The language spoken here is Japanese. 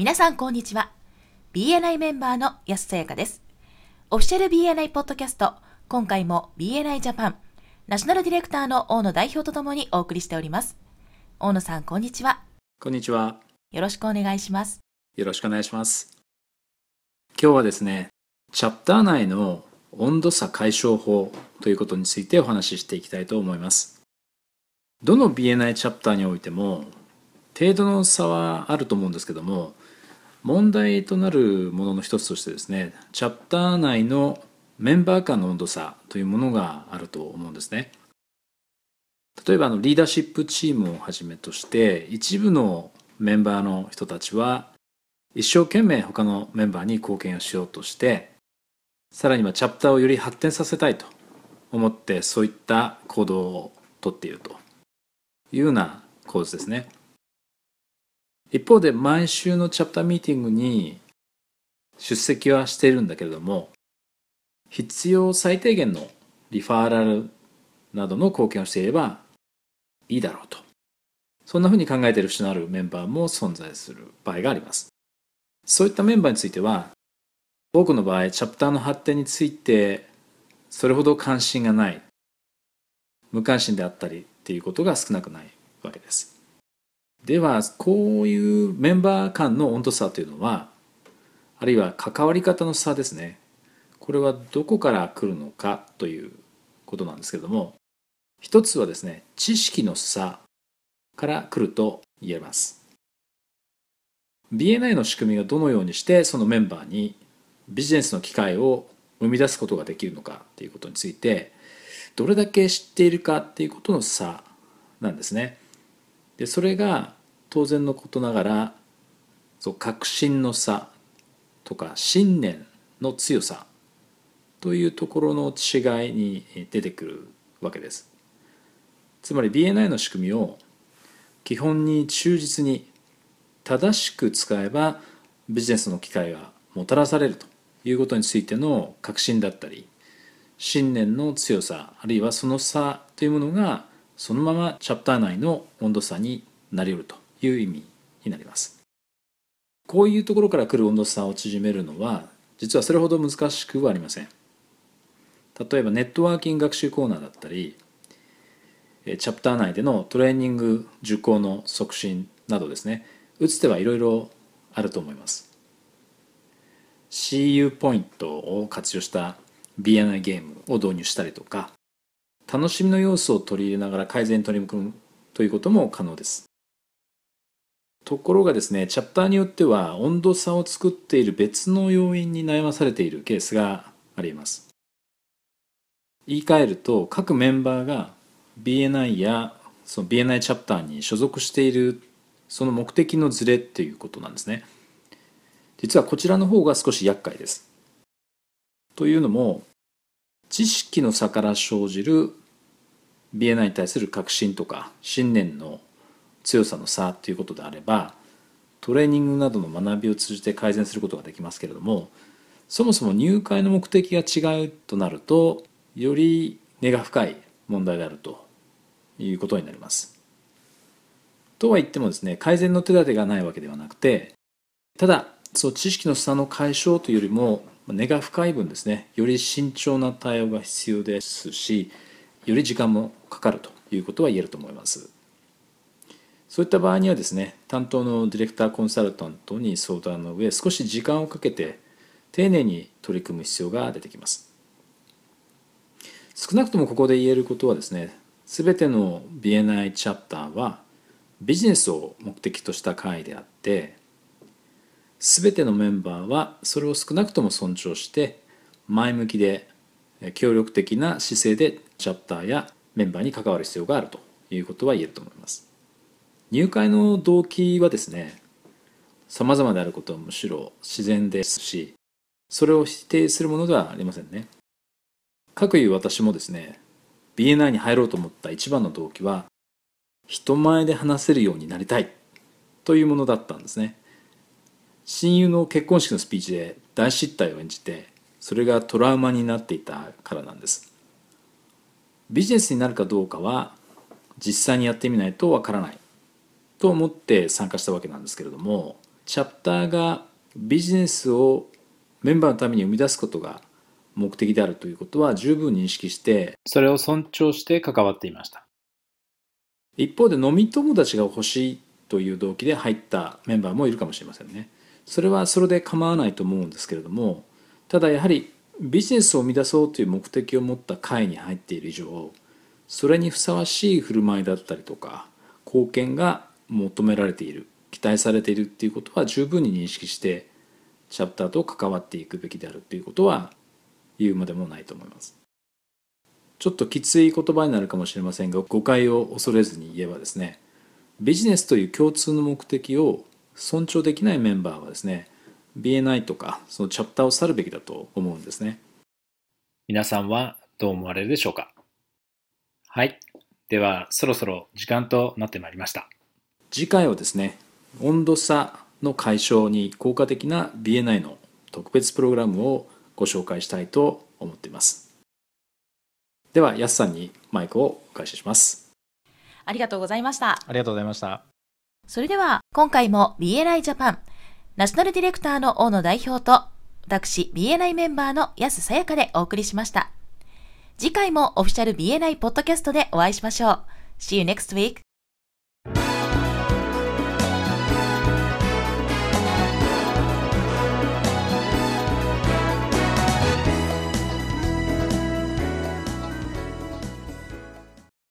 皆さんこんにちは。BNI メンバーの安さやかです。オフィシャル BNI ポッドキャスト、今回も BNI ジャパン、ナショナルディレクターの大野代表とともにお送りしております。大野さん、こんにちは。こんにちは。よろしくお願いします。よろしくお願いします。今日はですね、チャプター内の温度差解消法ということについてお話ししていきたいと思います。どの BNI チャプターにおいても程度の差はあると思うんですけども問題となるものの一つとしてですねチャプター内のメンバー間の温度差というものがあると思うんですね例えばあのリーダーシップチームをはじめとして一部のメンバーの人たちは一生懸命他のメンバーに貢献をしようとしてさらにはチャプターをより発展させたいと思ってそういった行動をとっているというような構図ですね。一方で毎週のチャプターミーティングに出席はしているんだけれども必要最低限のリファーラルなどの貢献をしていればいいだろうと。そんなふうに考えている人のあるメンバーも存在する場合があります。そういったメンバーについては多くの場合チャプターの発展についてそれほど関心がない無関心であったりっていうことが少なくないわけです。ではこういうメンバー間の温度差というのはあるいは関わり方の差ですねこれはどこから来るのかということなんですけれども一つはですね知識の差から来ると言えます BNI の仕組みがどのようにしてそのメンバーにビジネスの機会を生み出すことができるのかということについてどれだけ知っているかっていうことの差なんですね。でそれが当然のことながらそう確信の差とか信念の強さというところの違いに出てくるわけです。つまり BNI の仕組みを基本に忠実に正しく使えばビジネスの機会がもたらされるということについての確信だったり信念の強さあるいはその差というものがそのままチャプター内の温度差になり得るという意味になります。こういうところから来る温度差を縮めるのは実はそれほど難しくはありません。例えばネットワーキング学習コーナーだったりチャプター内でのトレーニング受講の促進などですね打つ手はいろいろあると思います。CU ポイントを活用した BNI ゲームを導入したりとか楽しみの要素を取り入れながら改善に取り組むということも可能です。ところがですね、チャプターによっては温度差を作っている別の要因に悩まされているケースがあります。言い換えると、各メンバーが BNI やその BNI チャプターに所属しているその目的のズレっていうことなんですね。実はこちらの方が少し厄介です。というのも、知識の差から生じる BNI に対する確信とか信念の強さの差ということであればトレーニングなどの学びを通じて改善することができますけれどもそもそも入会の目的が違うとなるとより根が深い問題であるということになります。とは言ってもですね改善の手立てがないわけではなくてただそう知識の差の解消というよりも根が深い分ですねより慎重な対応が必要ですしより時間もかかるということは言えると思いますそういった場合にはですね担当のディレクターコンサルタントに相談の上少し時間をかけて丁寧に取り組む必要が出てきます。少なくともここで言えることはですね全ての BNI チャプターはビジネスを目的とした会であって全てのメンバーはそれを少なくとも尊重して前向きで協力的な姿勢でチャプターやメンバーに関わる必要があるということは言えると思います。入会の動機はですね様々であることはむしろ自然ですしそれを否定するものではありませんね。かくいう私もですね BNI に入ろうと思った一番の動機は人前で話せるようになりたいというものだったんですね。親友の結婚式のスピーチで大失態を演じてそれがトラウマになっていたからなんです。ビジネスになるかどうかは実際にやってみないとわからない。と思って参加したわけなんですけれどもチャプターがビジネスをメンバーのために生み出すことが目的であるということは十分認識してそれを尊重して関わっていました。一方で飲み友達が欲しいという動機で入ったメンバーもいるかもしれませんね。それはそれで構わないと思うんですけれどもただやはりビジネスを生み出そうという目的を持った会に入っている以上それにふさわしい振る舞いだったりとか貢献が求められている期待されているっていうことは十分に認識してチャプターと関わっていくべきであるということは言うまでもないと思いますちょっときつい言葉になるかもしれませんが誤解を恐れずに言えばですねビジネスという共通の目的を尊重できないメンバーはですね BNI とかそのチャプターを去るべきだと思うんですね皆さんはどう思われるでしょうかはい。では、そろそろ時間となってまいりました。次回はですね温度差の解消に効果的な BNI の特別プログラムをご紹介したいと思っていますではやすさんにマイクをお返ししますありがとうございました。ありがとうございました。それでは、今回も BNI ジャパン、ナショナルディレクターの大野代表と、私 BNI メンバーの安さやかでお送りしました。次回もオフィシャル BNI ポッドキャストでお会いしましょう。See you next week.